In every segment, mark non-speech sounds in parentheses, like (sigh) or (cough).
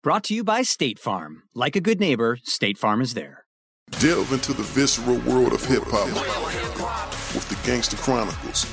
Brought to you by State Farm. Like a good neighbor, State Farm is there. Delve into the visceral world of hip hop with the Gangster Chronicles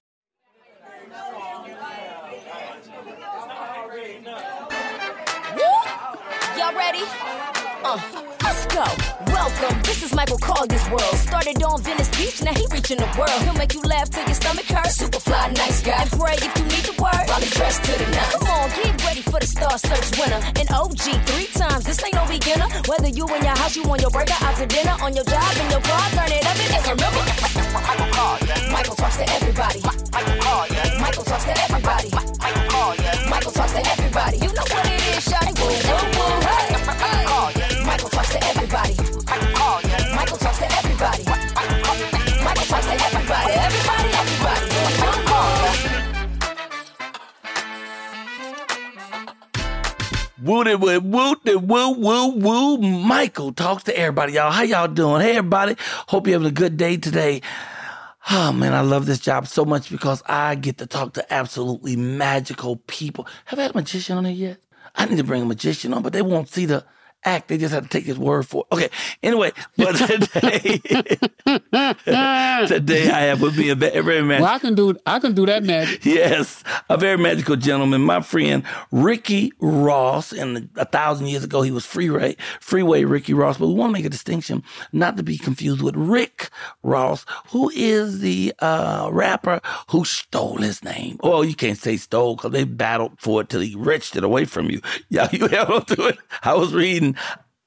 Uh, let's go. Welcome. This is Michael Colyar's world. Started on Venice Beach, now he reaching the world. He'll make you laugh till your stomach hurts. Super fly, nice guy. And pray if you need the word. Probably dressed to the nines. Come on, get ready for the Star Search winner. An OG three times. This ain't no beginner. Whether you in your house, you on your burger, out to dinner, on your job, in your car, turn it up and just remember. Michael Colyar. Michael talks to everybody. Michael Colyar. Michael talks to everybody. Michael Colyar. Michael talks to everybody. You know what it is, shawty. Woo it woo woo woo woo woo. Michael talks to everybody, y'all. How y'all doing? Hey everybody. Hope you're having a good day today. Oh man, I love this job so much because I get to talk to absolutely magical people. Have I had a magician on here yet? I need to bring a magician on, but they won't see the act. They just have to take his word for it. Okay. Anyway, but today, (laughs) today I have with me a very, magical. Well, I can do I can do that magic. (laughs) Yes, a very magical gentleman, my friend Ricky Ross. And a thousand years ago, he was Freeway, Freeway Ricky Ross. But we want to make a distinction, not to be confused with Rick Ross, who is the uh, rapper who stole his name. Well, you can't say stole because they battled for it till he wrenched it away from you. (laughs) Yeah, you held on to it. I was reading.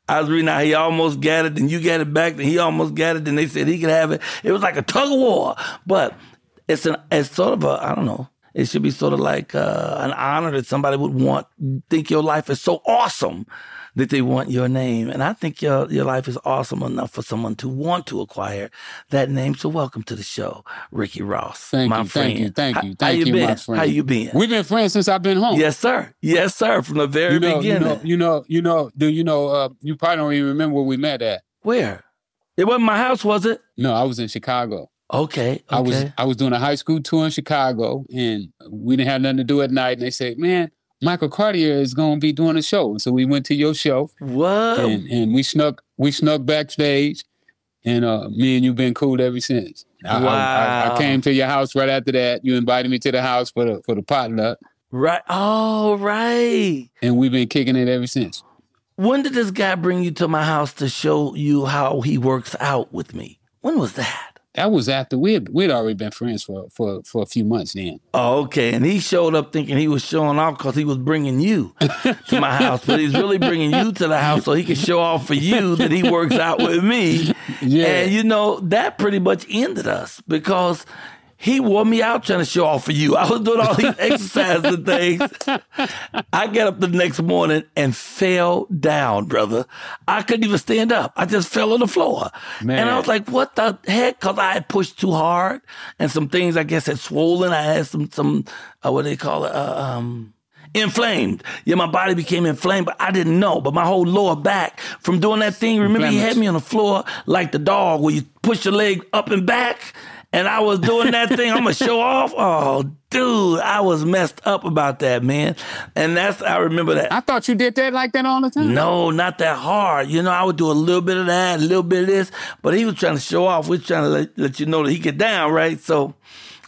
I was reading how he almost got it, and you got it back, and he almost got it, and they said he could have it. It was like a tug of war, but it's an it's sort of a I don't know. It should be sort of like uh, an honor that somebody would want think your life is so awesome that they want your name, and I think your your life is awesome enough for someone to want to acquire that name. So welcome to the show, Ricky Ross, Thank my you, friend. thank you, thank How- you, how thank you you, been? my friend. How you been? We've been friends since I've been home. Yes, sir. Yes, sir. From the very you know, you beginning. know, you know, you know, do you know? Uh, you probably don't even remember where we met at. Where? It wasn't my house, was it? No, I was in Chicago. Okay. Okay. I was I was doing a high school tour in Chicago, and we didn't have nothing to do at night. And they said, "Man, Michael Cartier is going to be doing a show." So we went to your show, what? and, and we snuck we snuck backstage, and uh, me and you've been cool ever since. I, I- I, Wow. I came to your house right after that. You invited me to the house for the for the potluck, Right. Oh, right. and we've been kicking it ever since. When did this guy bring you to my house to show you how he works out with me? When was that? That was after we had we'd already been friends for for for a few months then. Oh, okay. And he showed up thinking he was showing off because he was bringing you (laughs) to my house, but he's really bringing you to the house so he can show off for you that he works out with me. (laughs) Yeah. And you know that pretty much ended us because he wore me out trying to show off for you. I was doing all these (laughs) exercises and things. I get up the next morning and fell down, brother. I couldn't even stand up. I just fell on the floor. Man. And I was like, what the heck? Because I had pushed too hard and some things, I guess, had swollen. I had some, some uh, what do they call it? Uh, um, inflamed. Yeah, my body became inflamed, but I didn't know. But my whole lower back from doing that thing, remember he had me on the floor like the dog where you push your leg up and back? And I was doing that thing. I'm gonna show off. Oh, dude, I was messed up about that, man. And that's I remember that. I thought you did that like that all the time. No, not that hard. You know, I would do a little bit of that, a little bit of this, but he was trying to show off. We was trying to let, let you know that he get down, right? So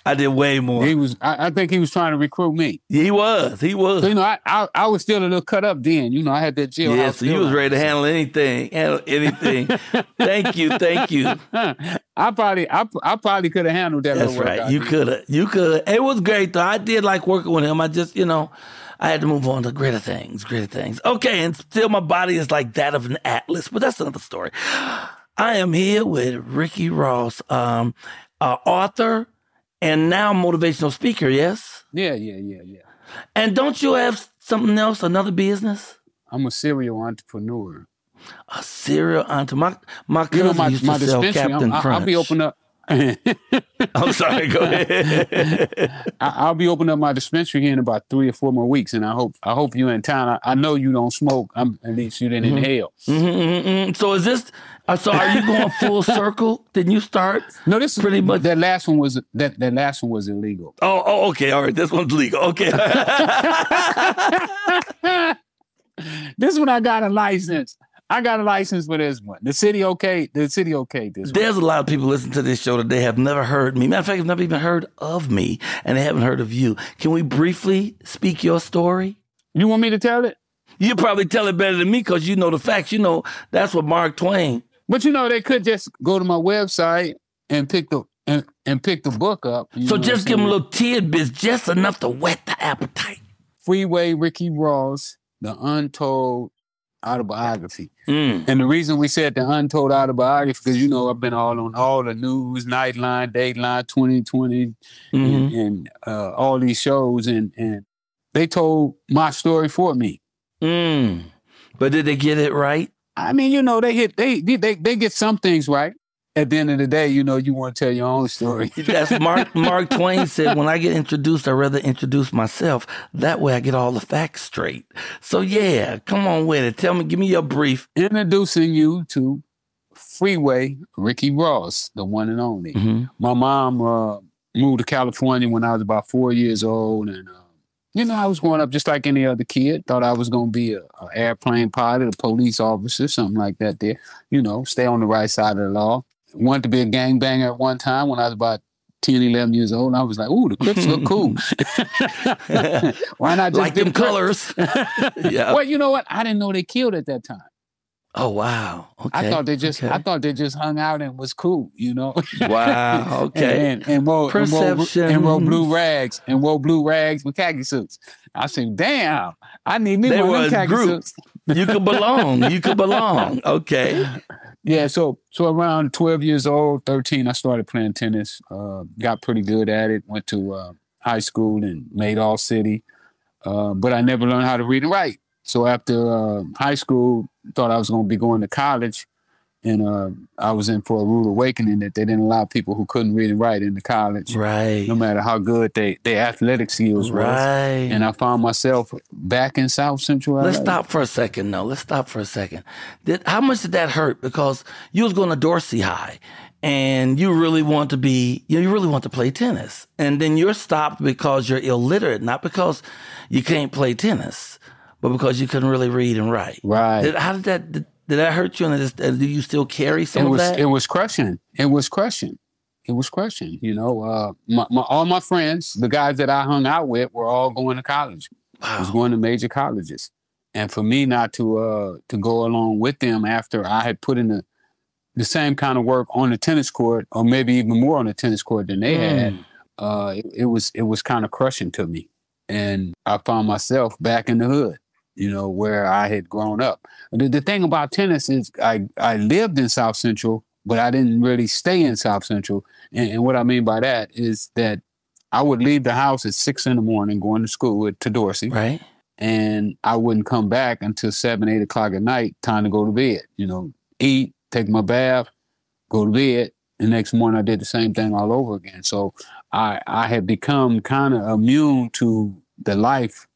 I did way more. He was. I, I think he was trying to recruit me. he was. He was. So, you know, I, I I was still a little cut up then. You know, I had that jail. Yeah, so you was ready to handle anything, handle anything. (laughs) thank you, thank you. (laughs) I probably, I, I probably could have handled that. That's right. You could have. You could. It was great though. I did like working with him. I just, you know, I had to move on to greater things, greater things. Okay, and still my body is like that of an atlas, but that's another story. I am here with Ricky Ross, um, uh, author and now motivational speaker. Yes, Yeah, yeah, yeah, yeah. and don't you have something else, another business? I'm a serial entrepreneur. A serial entrepreneur. My my You know, my, used my to sell. Captain I'm, Crunch. I'll be opening up. (laughs) I'm sorry. Go (laughs) ahead. I- I'll be opening up my dispensary here in about three or four more weeks, and I hope I hope you're in town. I, I know you don't smoke. I'm at least you didn't inhale. Mhm, mhm, mhm. So is this? Uh, so are you going full (laughs) circle? Didn't you start? No, this is Pretty much- That last one was that that last one was illegal. Oh, oh, okay, all right. This one's legal. Okay. (laughs) this one I got a license. I got a license for this one. The city okay. The city okay. This one. There's a lot of people listening to this show that they have never heard me. Matter of fact, have never even heard of me, and they haven't heard of you. Can we briefly speak your story? You want me to tell it? You probably tell it better than me because you know the facts. You know that's what Mark Twain. But you know they could just go to my website and pick the and, and pick the book up. So just give them saying? little tidbits, just enough to whet the appetite. Freeway Ricky Ross, the untold autobiography. Mm. And the reason we said the untold autobiography, because you know I've been all on all the news, Nightline, Dateline, 2020, Mhm. and, and uh, all these shows, and and they told my story for me. Mm. But did they get it right? I mean, you know, they hit they they they get some things right. At the end of the day, you know, you want to tell your own story. (laughs) That's Mark (laughs) Mark Twain said, when I get introduced, I'd rather introduce myself. That way I get all the facts straight. So yeah, come on with it. Tell me, give me your brief. Introducing you to Freeway Ricky Ross, the one and only. Mhm. My mom uh, moved to California when I was about four years old, and uh, you know I was growing up just like any other kid. Thought I was going to be a, a airplane pilot, a police officer, something like that. There, you know, stay on the right side of the law. Wanted to be a gangbanger at one time when I was about 10, 11 years old. I was like, "Ooh, the Crips look cool. (laughs) (laughs) Why not just Like them Crips?" colors. (laughs) yeah. Well, you know what? I didn't know they killed at that time. Oh wow. Okay. I thought they just, okay. I thought they just hung out and was cool. You know. Wow. (laughs) Okay. And, and, and, wore, and, wore, and wore blue rags and wore blue rags with khaki suits. I said, damn, I need me They one of them khaki group. suits. you could belong. You could belong. (laughs) Okay. Yeah, so so around 12 years old, 13, I started playing tennis. Uh, got pretty good at it. Went to uh, high school and made all City, uh, but I never learned how to read and write. So after uh, high school, thought I was going to be going to college, and uh, I was in for a rude awakening that they didn't allow people who couldn't read and write into college, Right. no matter how good they their athletic skills was. Right. And I found myself back in South Central. Let's stop for a second. No, let's stop for a second. Did, how much did that hurt? Because you was going to Dorsey High, and you really want to be, you, know, you really want to play tennis, and then you're stopped because you're illiterate, not because you can't play tennis, but because you couldn't really read and write. Right. Did, how did that? Did, did that hurt you? And do you still carry some it of was that? it was crushing. It was crushing. It was crushing. You know, uh, my, my, all my friends, the guys that I hung out with, were all going to college. I was going to major colleges, and for me not to uh, to go along with them after I had put in the the same kind of work on the tennis court, or maybe even more on the tennis court than they had, Mm. uh, it, it was it was kind of crushing to me, and I found myself back in the hood, you know, where I had grown up. The, the thing about tennis is, I I lived in South Central, but I didn't really stay in South Central, and, and what I mean by that is that I would leave the house at six in the morning, going to school at, to Dorsey, Right. and I wouldn't come back until seven, eight o'clock at night. Time to go to bed. You know, eat, take my bath, go to bed. The next morning, I did the same thing all over again. So I I had become kind of immune to the life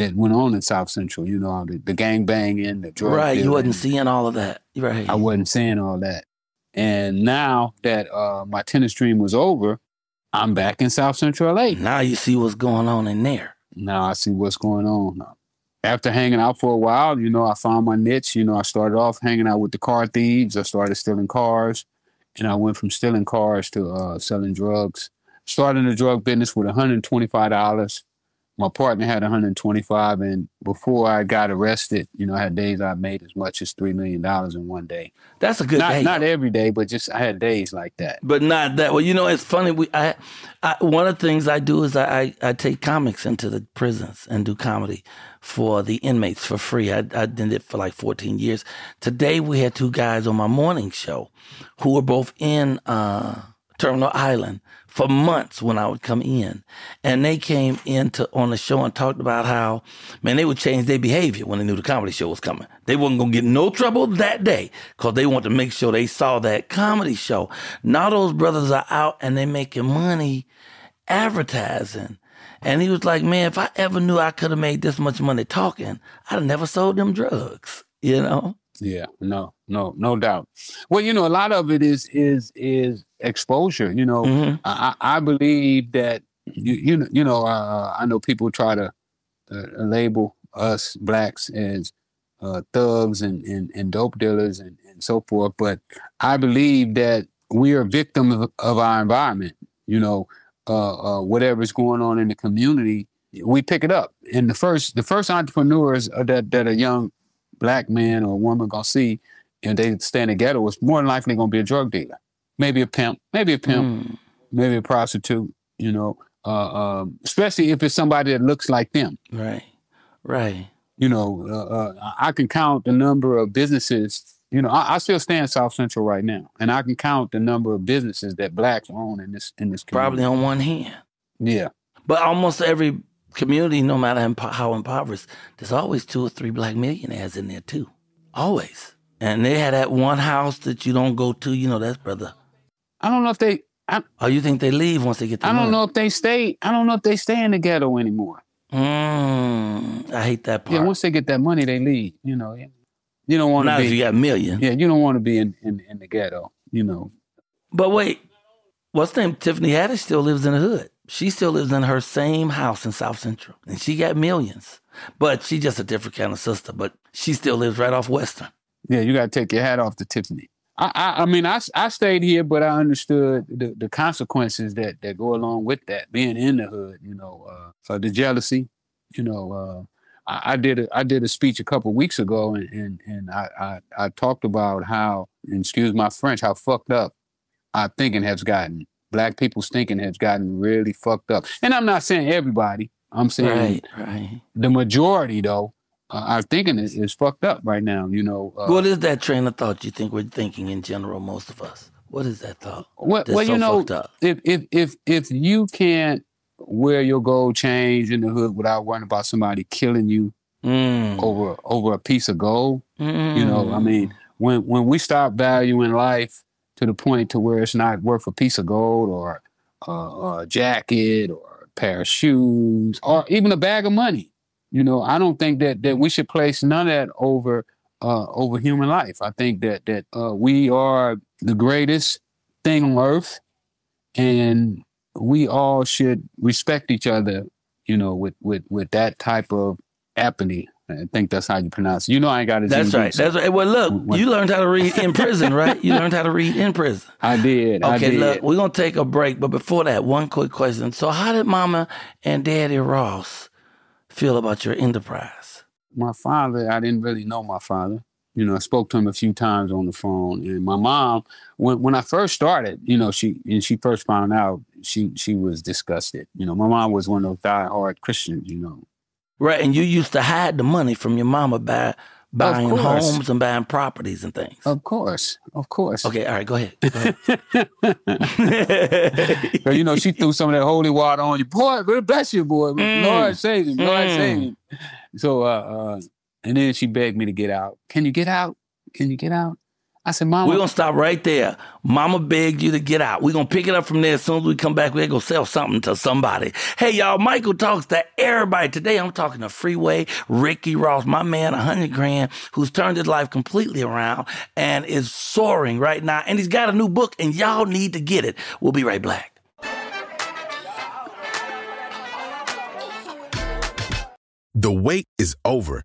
that went on in South Central. You know, the, the gang banging, the drug right. You wasn't seeing all of that. Right. I wasn't seeing all that. And now that uh, my tennis dream was over, I'm back in South Central LA. now you see what's going on in there. now I see what's going on. After hanging out for a while, you know, I found my niche. You know, I started off hanging out with the car thieves. I started stealing cars, and I went from stealing cars to uh, selling drugs. Starting the drug business with $125. My partner had 125, and before I got arrested, you know, I had days I made as much as three million dollars in one day. That's a good not day. not every day, but just I had days like that. but not that. Well, you know, it's funny. We, I, I, one of the things I do is I, I, I take comics into the prisons and do comedy for the inmates for free. I, I did it for like 14 years. Today we had two guys on my morning show who were both in uh, Terminal Island for months when I would come in, and they came into on the show and talked about how man they would change their behavior when they knew the comedy show was coming. They wasn't gonna get no trouble that day because they wanted to make sure they saw that comedy show. Now those brothers are out and they're making money advertising. And he was like, man, if I ever knew I could have made this much money talking, I'd have never sold them drugs. You know? Yeah, no, no, no doubt. Well, you know, a lot of it is is is exposure. You know, Mhm. I, I believe that you you know you know uh, I know people try to uh, label us blacks as uh, thugs and, and and dope dealers and, and so forth, but I believe that we are victims of, of our environment. You know, uh, uh, whatever's going on in the community, we pick it up. And the first the first entrepreneurs uh, that that a young black man or woman gonna see and they stay in the ghetto is more than likely gonna be a drug dealer. Maybe a pimp, maybe a pimp, Mm. maybe a prostitute, you know, uh, um, especially if it's somebody that looks like them. Right. Right. You know, uh, uh, I can count the number of businesses. You know, I, I still stay in South Central right now, and I can count the number of businesses that blacks own in this in this community. Probably on one hand. yeah, But almost every community, no matter impo- how impoverished, there's always two or three black millionaires in there too. Always. And they had that one house that you don't go to, you know, that's brother. I don't know if they. I, Oh, you think they leave once they get the money? I don't know if they stay. I don't know if they stay in the ghetto anymore. Mm, I hate that part. Yeah, once they get that money, they leave. You know, you don't want to be. if you got a million. Yeah, you don't want to be in, in, in the ghetto, you know. But wait, what's the name? Tiffany Haddish still lives in the hood. She still lives in her same house in South Central, and she got millions. But she's just a different kind of sister. But she still lives right off Western. Yeah, you got to take your hat off to Tiffany. I, I, I mean, I, I stayed here, but I understood the, the consequences that, that go along with that, being in the hood, you know, uh, so the jealousy, you know, uh, I, I did a, I did a speech a couple weeks ago and, and, and I, I, I talked about how, and excuse my French, how fucked up our thinking has gotten. Black people's thinking has gotten really fucked up. And I'm not saying everybody. I'm saying Right, right. the majority, though, uh, our thinking is, is fucked up right now. You know, uh, what is that train of thought you think we're thinking in general, most of us? What is that thought? Well, that's well so you know, if if if if you can't wear your gold chains in the hood without worrying about somebody killing you Mm. over over a piece of gold, Mm. you know, I mean, when when we stop valuing life to the point to where it's not worth a piece of gold or uh, a jacket or a pair of shoes or even a bag of money, you know, I don't think that that we should place none of that over uh, over human life. I think that that uh, we are the greatest thing on earth, and we all should respect each other. You know, with with with that type of apathy. I think that's how you pronounce it. You know, I ain't got it. That's right. That's right. Well, look, What- you learned how to read in prison, right? You learned how to read in prison. (laughs) I did. I Okay, did. look, we're gonna take a break, but before that, one quick question. So, how did Mama and Daddy Ross feel about your enterprise? my father, I didn't really know my father. You know, I spoke to him a few times on the phone. And my mom, when when I first started, you know, she and she first found out, she she was disgusted. You know, my mom was one of those diehard Christians. You know, Right, and you used to hide the money from your mama by buying homes and buying properties and things. of course, of course. Okay, all right, go ahead. Go ahead. (laughs) But, you know, she threw some of that holy water on you. Boy, bless you, boy. Mm. Lord save him. Lord Mm. save him. So, uh, uh, and then she begged me to get out. Can you get out? Can you get out? I said, Mama. We're gonna stop right there. Mama begged you to get out. We're gonna pick it up from there as soon as we come back. We're gonna sell something to somebody. Hey y'all, Michael talks to everybody. Today I'm talking to Freeway, Ricky Ross, my man, 100 grand, who's turned his life completely around and is soaring right now. And he's got a new book, and y'all need to get it. We'll be right back. The wait is over.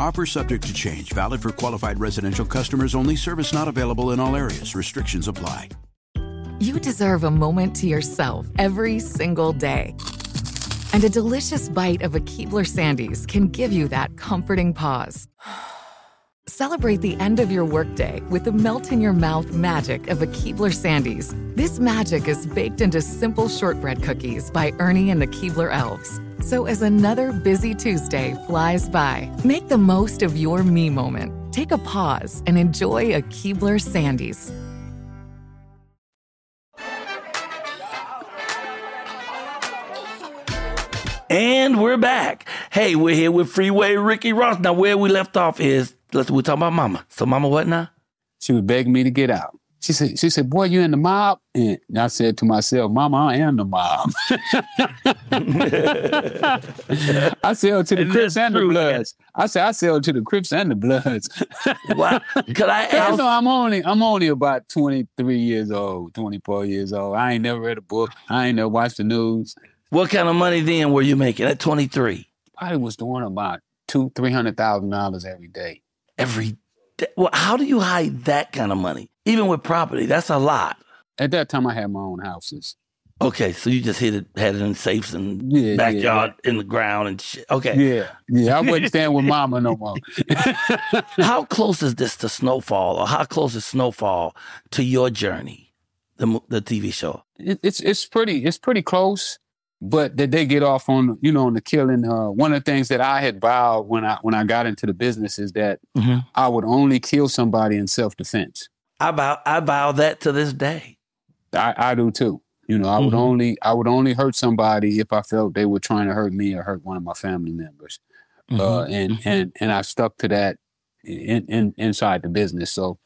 Offer subject to change, valid for qualified residential customers only. Service not available in all areas. Restrictions apply. You deserve a moment to yourself every single day. And a delicious bite of a Keebler Sandies can give you that comforting pause. (sighs) Celebrate the end of your workday with the melt in your mouth magic of a Keebler Sandies. This magic is baked into simple shortbread cookies by Ernie and the Keebler Elves. So as another busy Tuesday flies by, make the most of your me moment. Take a pause and enjoy a Keebler Sandies. And we're back. Hey, we're here with Freeway Ricky Ross. Now, where we left off is let's we're talking about Mama. So, Mama, what now? She was begging me to get out. She said, she said, boy, you in the mob? And I said to myself, Mama, I am the mob. (laughs) I sell to the And Crips and the true, man. Bloods. I said, I sell to the Crips and the Bloods. (laughs) What? Could I I ask? know I'm only I'm only about 23 years old, 24 years old. I ain't never read a book. I ain't never watched the news. What kind of money then were you making at 23? Probably was doing about two, three hundred thousand dollars every day. Every day. Well, how do you hide that kind of money? Even with property, that's a lot. At that time I had my own houses. Okay, so you just hid it, had it in safes and Yeah, yeah, backyard in the ground and shit. Okay. Yeah. Yeah. I wasn't staying with (laughs) mama no more. (laughs) How close is this to Snowfall, or how close is Snowfall to your journey, the the TV show? it, it's it's pretty it's pretty close, but that they get off on you know on the killing. Uh, one of the things that I had vowed when I when I got into the business is that Mhm. I would only kill somebody in self defense. I vow I vow that to this day. I, I do too. You know, I would Mhm. only I would only hurt somebody if I felt they were trying to hurt me or hurt one of my family members. Uh, Mhm. and and and I stuck to that in, in inside the business. So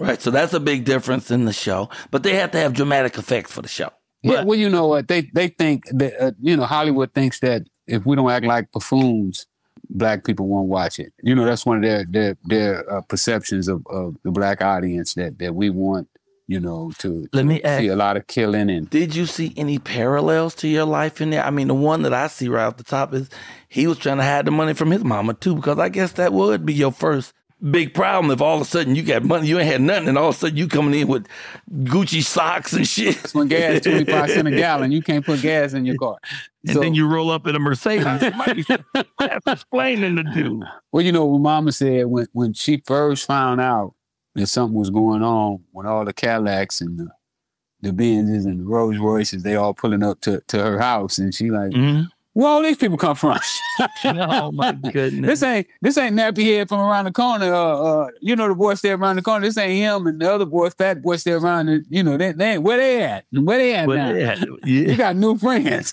Right, so that's a big difference in the show, but they have to have dramatic effects for the show. Yeah, well, you know what they they think that uh, you know Hollywood thinks that if we don't act like buffoons, black people won't watch it. You know that's one of their their their uh, perceptions of, of the black audience that that we want you know to, Let me ask- see a lot of killing and Did you see any parallels to your life in there? I mean, the one that I see right off the top is he was trying to hide the money from his mama too, because I guess that would be your first big problem if all of a sudden you got money, you ain't had nothing, and all of a sudden you coming in with Gucci socks and shit. That's when gas twenty five cent a (laughs) gallon. You can't put gas in your car. And then you roll up in a Mercedes. (laughs) Somebody have explaining to do. Well, you know what Mama said when when she first found out that something was going on with all the Cadillacs and the the Benzes and the Rolls Royces, they all pulling up to, to her house, and she like, Mhm. Where all these people come from? (laughs) oh my (laughs) goodness! This ain't this ain't nappy head from around the corner. Uh, uh, you know the boy stay around the corner. This ain't him and the other boy, fat boy, stay around. The, you know they, they ain't where they at? Where they at Where now? they at? (laughs) You got new friends.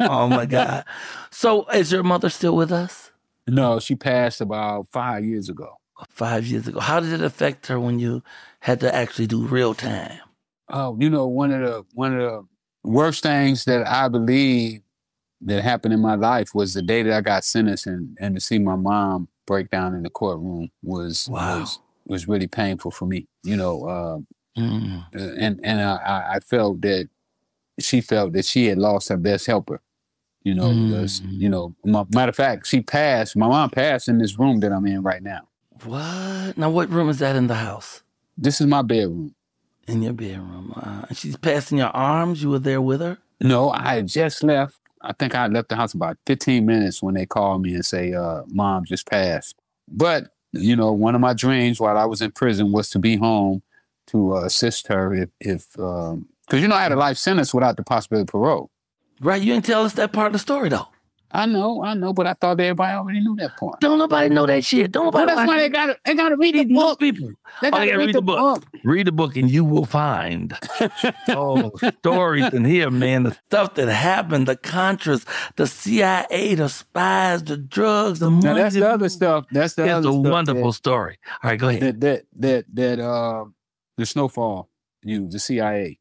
oh my God. So is your mother still with us? no, she passed about five years ago. Five years ago. How did it affect her when you had to actually do real time? Oh, you know one of the one of the worst things that I believe that happened in my life was the day that I got sentenced and, and to see my mom break down in the courtroom was Wow. was was really painful for me. You know, uh, Mm. Uh, and and I- I, felt that she felt that she had lost her best helper. You know, because Mm. you know, my, matter of fact, she passed. My mom passed in this room that I'm in right now. What? Now, what room is that in the house? This is my bedroom. In your bedroom. Uh, and she's passed in your arms. You were there with her. No, I had just left. I think I left the house about 15 minutes when they called me and say, uh, "Mom just passed." But you know, one of my dreams while I was in prison was to be home to uh, assist her if, if, because you know, I had a life sentence without the possibility of parole. Right? You didn't tell us that part of the story though. I know, I know, but I thought everybody already knew that part. Don't nobody know that shit. Don't Well, nobody. that's why they got to they got to read the Most book. people. They Oh, got to read the book. Read the book and you will find (laughs) oh stories in here, man. The Stuff that happened, the Contras, the CIA, the spies, the drugs, the money. Now that's the other stuff. That's the It's other a stuff wonderful story. All right, go ahead. That that that that uh, the snowfall. You the CIA.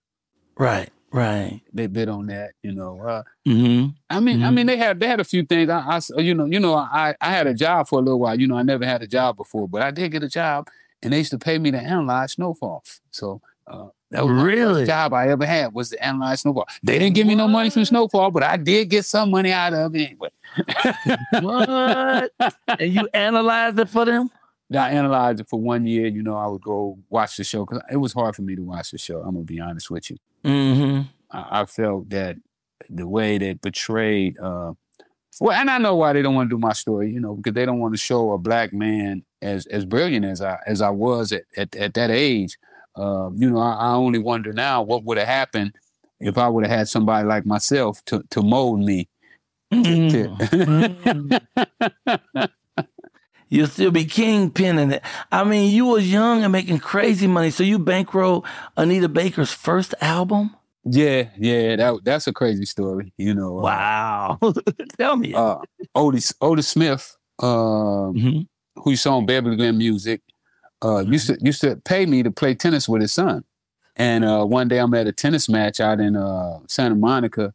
Right, right. They bid on that. You know. Uh, Mm-hmm. I mean, I Mhm. mean, they had they had a few things. I, you know, you know, I I had a job for a little while. You know, I never had a job before, but I did get a job, and they used to pay me to analyze snowfall. So uh, that was Really? first job I ever had was to analyze snowfall. They didn't give me no money from snowfall, but I did get some money out of it anyway. (laughs) What? and you analyzed it for them? I analyzed it for one year. You know, I would go watch the show because it was hard for me to watch the show. I'm gonna be honest with you. Mm-hmm. I, I felt that the way that portrayed, uh, well, and I know why they don't want to do my story, you know, because they don't want to show a black man as as brilliant as I as I was at at, at that age. Uh, you know, I, I only wonder now what would have happened if I would have had somebody like myself to to mold me. (laughs) You'll still be kingpinning it. I mean, you was young and making crazy money, so you bankroll Anita Baker's first album. yeah, yeah, that that's a crazy story. You know, uh, Wow. (laughs) Tell me. uh, Otis Otis Smith, um, Mhm. who you saw on Beverly Glen Music, uh, used to used to pay me to play tennis with his son. And uh, one day I'm at a tennis match out in uh, Santa Monica,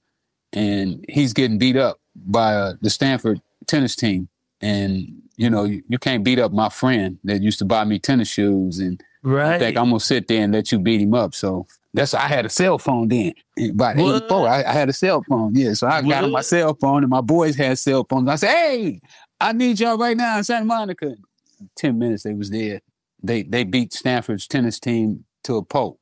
and he's getting beat up by uh, the Stanford tennis team. And you know, you, you can't beat up my friend that used to buy me tennis shoes, and Right. think I'm gonna sit there and let you beat him up. So that's I had a cell phone then. About What? 84, I, I had a cell phone. Yeah, so I got on my cell phone, and my boys had cell phones. I said, "Hey, I need y'all right now in Santa Monica." Ten minutes, they was there. They they beat Stanford's tennis team to a pulp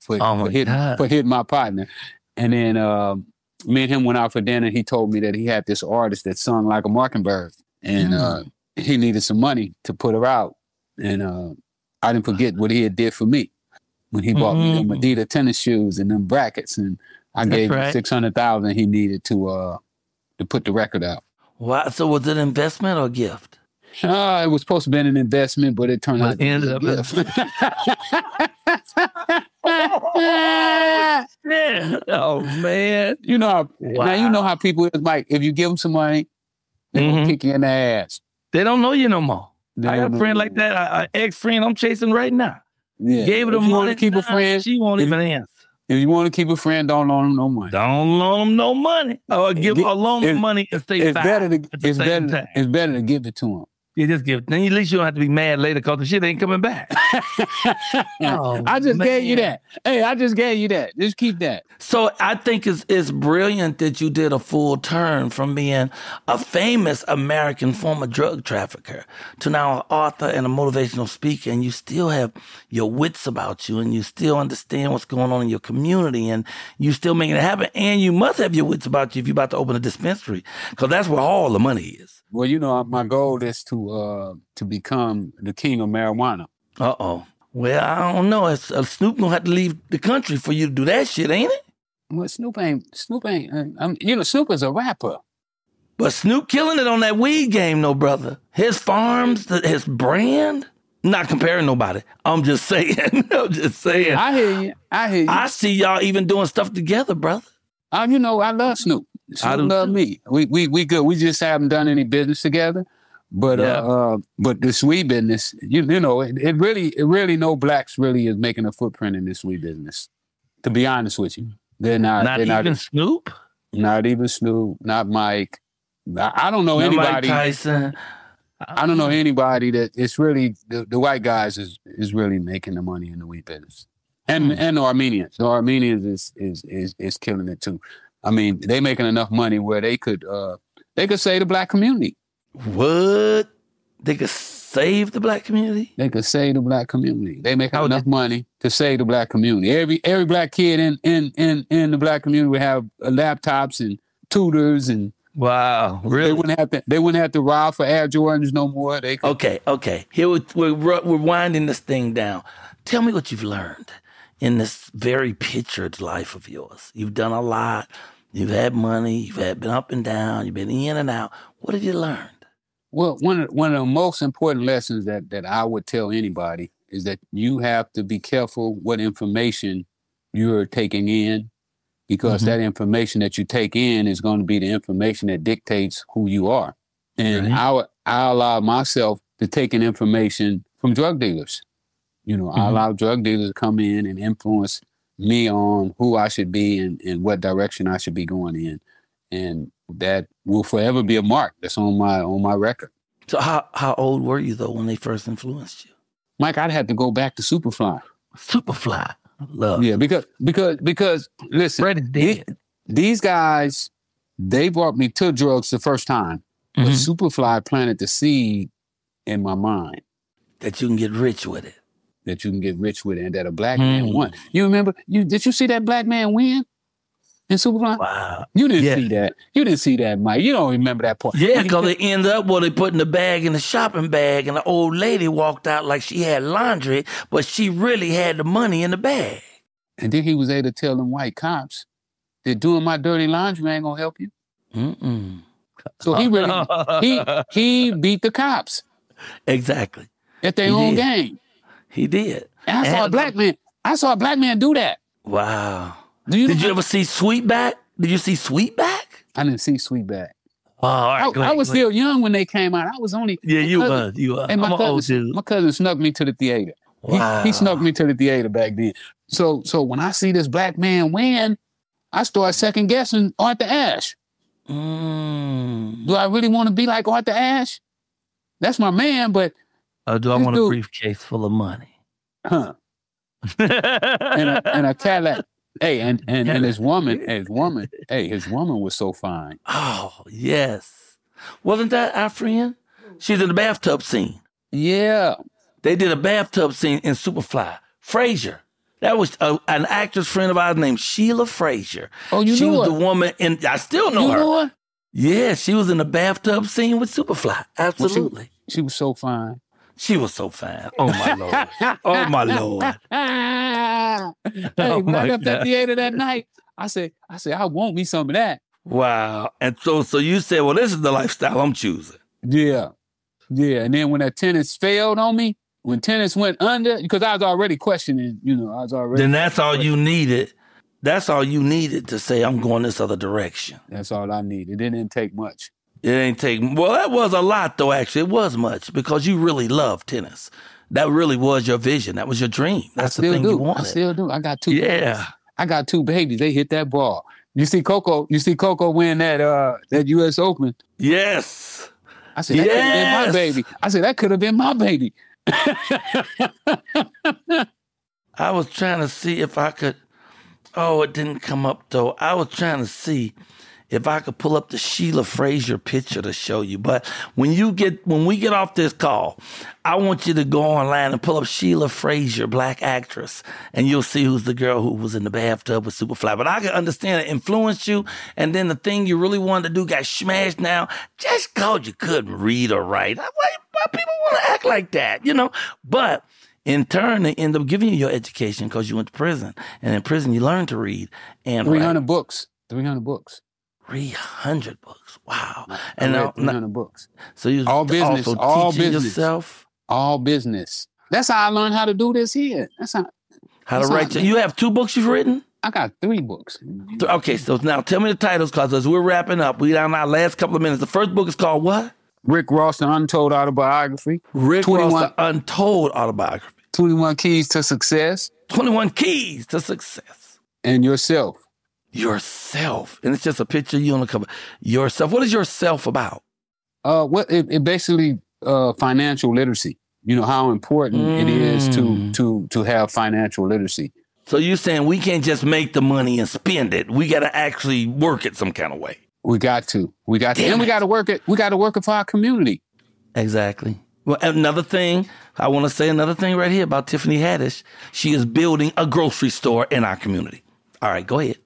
for, Oh for hitting for hitting my partner. And then um, me and him went out for dinner. He told me that he had this artist that sung like a mockingbird, and uh, he needed some money to put her out. And uh, I didn't forget what he had did for me when he bought me them. Adidas tennis shoes and them brackets, and I That's gave him right. six hundred thousand he needed to uh to put the record out. Wow. So was it an investment or a gift? Uh, it was supposed to be an investment, but it turned But out to ended up gift. Yeah. (laughs) Oh man. you know, how, now you know how people is, Mike. If you give them some money, they Mhm. gonna kick you in the ass. They don't know you no more. Mm-hmm. I got a friend like that, an ex friend I'm chasing right now. Yeah. Gave her the money. want to keep a friend, She won't if- even answer. if you want to keep a friend, don't loan them no money. Don't loan them no money. Or give or loan money and stay It's better to it's better time. it's better to give it to them. You just give. Then at least you don't have to be mad later because the shit ain't coming back. (laughs) Oh, (laughs) I just gave you that. Hey, I just gave you that. Just keep that. So I think it's it's brilliant that you did a full turn from being a famous American former drug trafficker to now an author and a motivational speaker, and you still have your wits about you, and you still understand what's going on in your community, and you still making it happen, and you must have your wits about you if you're about to open a dispensary, because that's where all the money is. Well, you know, my goal is to uh to become the king of marijuana. Uh oh. Well, I don't know. It's, uh, Snoop gonna have to leave the country for you to do that shit, ain't it? Well, Snoop ain't Snoop ain't. Uh, um, you know, Snoop is a rapper. But Snoop killing it on that weed game, no brother. His farms, the, his brand. Not comparing nobody. I'm just (laughs) saying. I'm just saying. I hear you. I hear you. I see y'all even doing stuff together, brother. Uh, you know, I love Snoop. I Snoop do love me. We we we good. We just haven't done any business together. But Yeah. uh, uh but the sweet business, you you know, it, it really it really no blacks really is making a footprint in this sweet business. To be honest with you, they're not. Not they're even Snoop. Not even Snoop. Not Mike. I, I don't know Not Mike anybody. Tyson. I don't know anybody that it's really the, the white guys is is really making the money in the wheat business, and and the Armenians. The Armenians is is is is killing it too. I mean, they making enough money where they could uh they could save the black community. What? They could save the black community? They could save the black community. They make enough money to save the black community. Every every black kid in in in in the black community would have uh, laptops and tutors and wow, really? They wouldn't have to. They wouldn't have to rob for Air Jordans no more. They could, Okay, okay. Here we're, we're we're winding this thing down. Tell me what you've learned in this very pictured life of yours. You've done a lot. You've had money. You've had been up and down. You've been in and out. What have you learned? Well, one of, one of the most important lessons that that I would tell anybody is that you have to be careful what information you're taking in, because Mhm. that information that you take in is going to be the information that dictates who you are. And Right. I would- I allow myself to take in information from drug dealers. You know, I Mhm. allow drug dealers to come in and influence me on who I should be and, and what direction I should be going in. And that will forever be a mark that's on my on my record. So how how old were you though when they first influenced you? Mike, I'd have to go back to Superfly. Superfly. Love. Yeah, because because because listen, the- these guys, they brought me to drugs the first time, but Mhm. Superfly planted the seed in my mind that you can get rich with it. That you can get rich with and that a black man Hmm. won. You remember? You did you see that black man win in Superfly? Wow. You didn't see that. You didn't see that, Mike. You don't remember that part. Yeah, (laughs) because they ended up where they put in the bag in the shopping bag, and the old lady walked out like she had laundry, but she really had the money in the bag. And then he was able to tell them white cops that doing my dirty laundry ain't gonna help you. Mm-mm. So he really he he beat the cops (laughs) Exactly. at their He own did. game. He did. And I saw a black man. I saw a black man do that. Wow. Do you Did you ever see Sweetback? Did you see Sweetback? I didn't see Sweetback. Oh, right, I, go I was ahead. still young when they came out. I was only Yeah, you cousin- was. You was. And my I'm cousin, my cousin snuck me to the theater. He- Wow. He, snuck me to the theater back then. So so when I see this black man win, I start second guessing Arthur Ashe. Mm. Do I really want to be like Arthur Ashe? That's my man, but Oh, do I This want a briefcase full of money? huh? and a, and a Cadillac. Hey, and and, and his woman, his woman, hey, his woman was so fine. Oh, yes. Wasn't that our friend? She's in the bathtub scene. Yeah. They did a bathtub scene in Superfly. Frazier. That was a, an actress friend of ours named Sheila Frazier. Oh, you she knew was her? the woman, and I still know You her. know her? Yeah, she was in the bathtub scene with Superfly. Well, she- Absolutely. She was so fine. She, was so fine. Oh my lord. (laughs) oh my lord. (laughs) Oh, hey, Oh, when I my left that God. theater that night, I said, I said, I want me some of that. Wow. And so, so you said, well, this is the lifestyle I'm choosing. Yeah. Yeah. And then when that tennis failed on me, when tennis went under, because I was already questioning, you know, I was already. Then that's all you needed. That's all you needed to say, I'm going this other direction. That's all I needed. It didn't take much. It ain't take well. That was a lot, though. Actually, it was much because you really love tennis. That really was your vision. That was your dream. That's the thing do. you I still do. I got two. Yeah. babies. I got two babies. They hit that ball. You see Coco. You see Coco win that uh that U.S. Open. Yes. I said, that could have been my baby. I said, that could have been my baby. (laughs) I was trying to see if I could. Oh, it didn't come up though. I was trying to see if I could pull up the Sheila Frazier picture to show you. But when you get when we get off this call, I want you to go online and pull up Sheila Frazier, black actress, and you'll see who's the girl who was in the bathtub with Superfly. But I can understand it influenced you, and then the thing you really wanted to do got smashed now just cause you couldn't read or write. Why, why people want to act like that, you know? But in turn, they end up giving you your education because you went to prison, and in prison you learn to read and Three write. hundred books. Three hundred books. 300 books. Wow. I And read now, three hundred books. so you All business. also all business. yourself All business. That's how I learned how to do this here. That's how how to write. You have two books you've written. I got three books. Okay, so now tell me the titles, cause as we're wrapping up, we're down our last couple of minutes. The first book is called what? Rick Ross, the Untold Autobiography. Rick 21 Ross, the Untold Autobiography. 21 Keys to Success. 21 Keys to Success. And Yourself. Yourself. And it's just a picture you on the cover. Yourself. What is yourself about? Uh, what it, it basically uh, financial literacy. You know how important it is to Mm. to to have financial literacy. So you're saying we can't just make the money and spend it. We got to actually work it some kind of way. We got to. We got to. Damn And we got to work it. We got to work it for our community. Exactly. Well, another thing, I want to say another thing right here about Tiffany Haddish. She is building a grocery store in our community. All right, go ahead.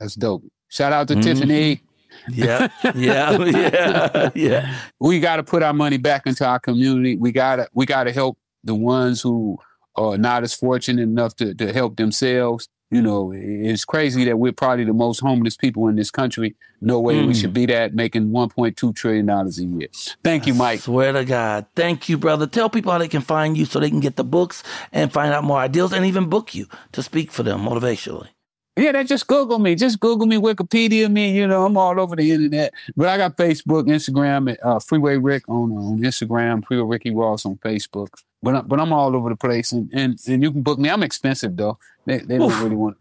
That's dope. Shout out to Mhm. Tiffany. Yeah, yeah, (laughs) yeah, yeah. We got to put our money back into our community. We got to we got to help the ones who are not as fortunate enough to, to help themselves. You know, it's crazy that we're probably the most homeless people in this country. No way we Mm. should be that, making $1.2 trillion a year. Thank you, Mike. Swear to God. Thank you, brother. Tell people how they can find you so they can get the books and find out more ideas and even book you to speak for them motivationally. Yeah, they just Google me. Just Google me, Wikipedia me. You know, I'm all over the internet. But I got Facebook, Instagram, uh, Freeway Rick on on Instagram, Freeway Ricky Ross on Facebook. But I, but I'm all over the place, and, and and you can book me. I'm expensive though. They they don't really want.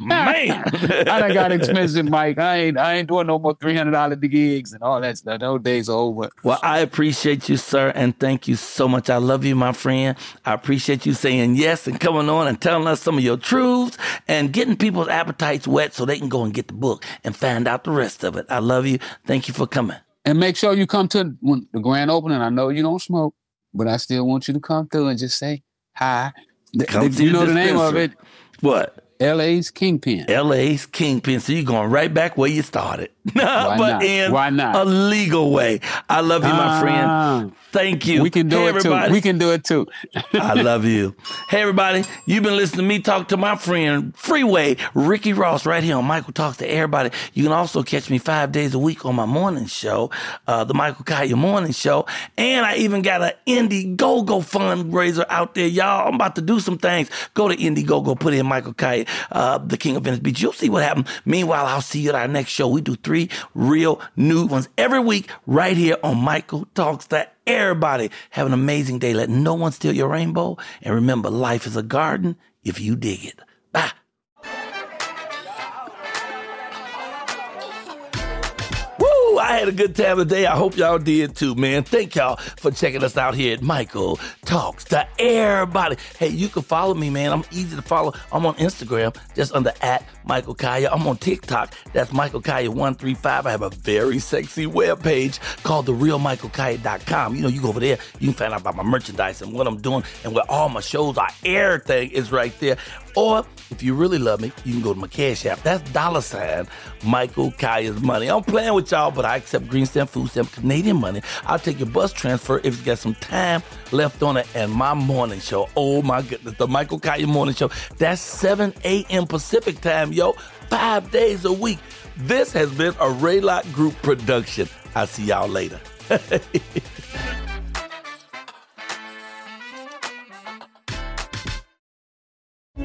Man. (laughs) I done got expensive, Mike. I ain't I ain't doing no more three hundred dollar gigs and all that stuff. Those days are over. Well, I appreciate you, sir, and thank you so much. I love you, my friend. I appreciate you saying yes and coming on and telling us some of your truths and getting people's appetites wet so they can go and get the book and find out the rest of it. I love you. Thank you for coming. And make sure you come to the grand opening. I know you don't smoke, but I still want you to come through and just say hi. The- Come the- to you the know the name of it? What? LA's Kingpin. LA's Kingpin. So you're going right back where you started. (laughs) but not? in Why not? a legal way. I love you, my Ah. friend. Thank you. We can do Hey, it everybody. too. We can do it too. I love you. Hey, everybody. You've been listening to me talk to my friend, Freeway, Ricky Ross, right here on Michael Talks to Everybody. You can also catch me five days a week on my morning show, uh, the Michael Colyar Morning Show. And I even got an Indiegogo fundraiser out there, y'all. I'm about to do some things. Go to Indiegogo, put in Michael Colyar, uh, the King of Venice Beach. You'll see what happens. Meanwhile, I'll see you at our next show. We do three real new ones every week right here on Michael Talks to Everybody. Have an amazing day. Let no one steal your rainbow. And remember, life is a garden if you dig it. I had a good time today. I hope y'all did too, man. Thank y'all for checking us out here at Michael Talks to Everybody. Hey, you can follow me, man. I'm easy to follow. I'm on Instagram, just under at Michael Colyar. I'm on TikTok. That's Michael Colyar135. I have a very sexy webpage called therealmichaelcolyar.com. You know, you go over there, you can find out about my merchandise and what I'm doing and where all my shows are. Everything is right there. Or if you really love me, you can go to my Cash App. That's dollar sign Michael Colyar's money. I'm playing with y'all, but I accept green stamp, food stamp, Canadian money. I'll take your bus transfer if you got some time left on it. And my morning show, oh my goodness, the Michael Kaya morning show. That's 7 a.m. Pacific time, yo. Five days a week. This has been a Raylock Group production. I'll see y'all later. (laughs)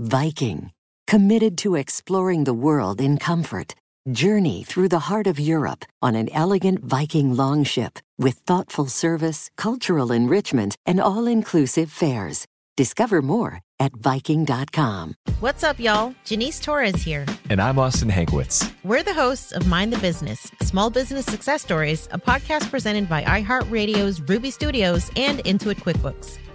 Viking, committed to exploring the world in comfort. Journey through the heart of Europe on an elegant Viking longship with thoughtful service, cultural enrichment, and all inclusive fares. Discover more at Viking.com. What's up, y'all? Janice Torres here. And I'm Austin Hankwitz. We're the hosts of Mind the Business Small Business Success Stories, a podcast presented by iHeartRadio's Ruby Studios and Intuit QuickBooks.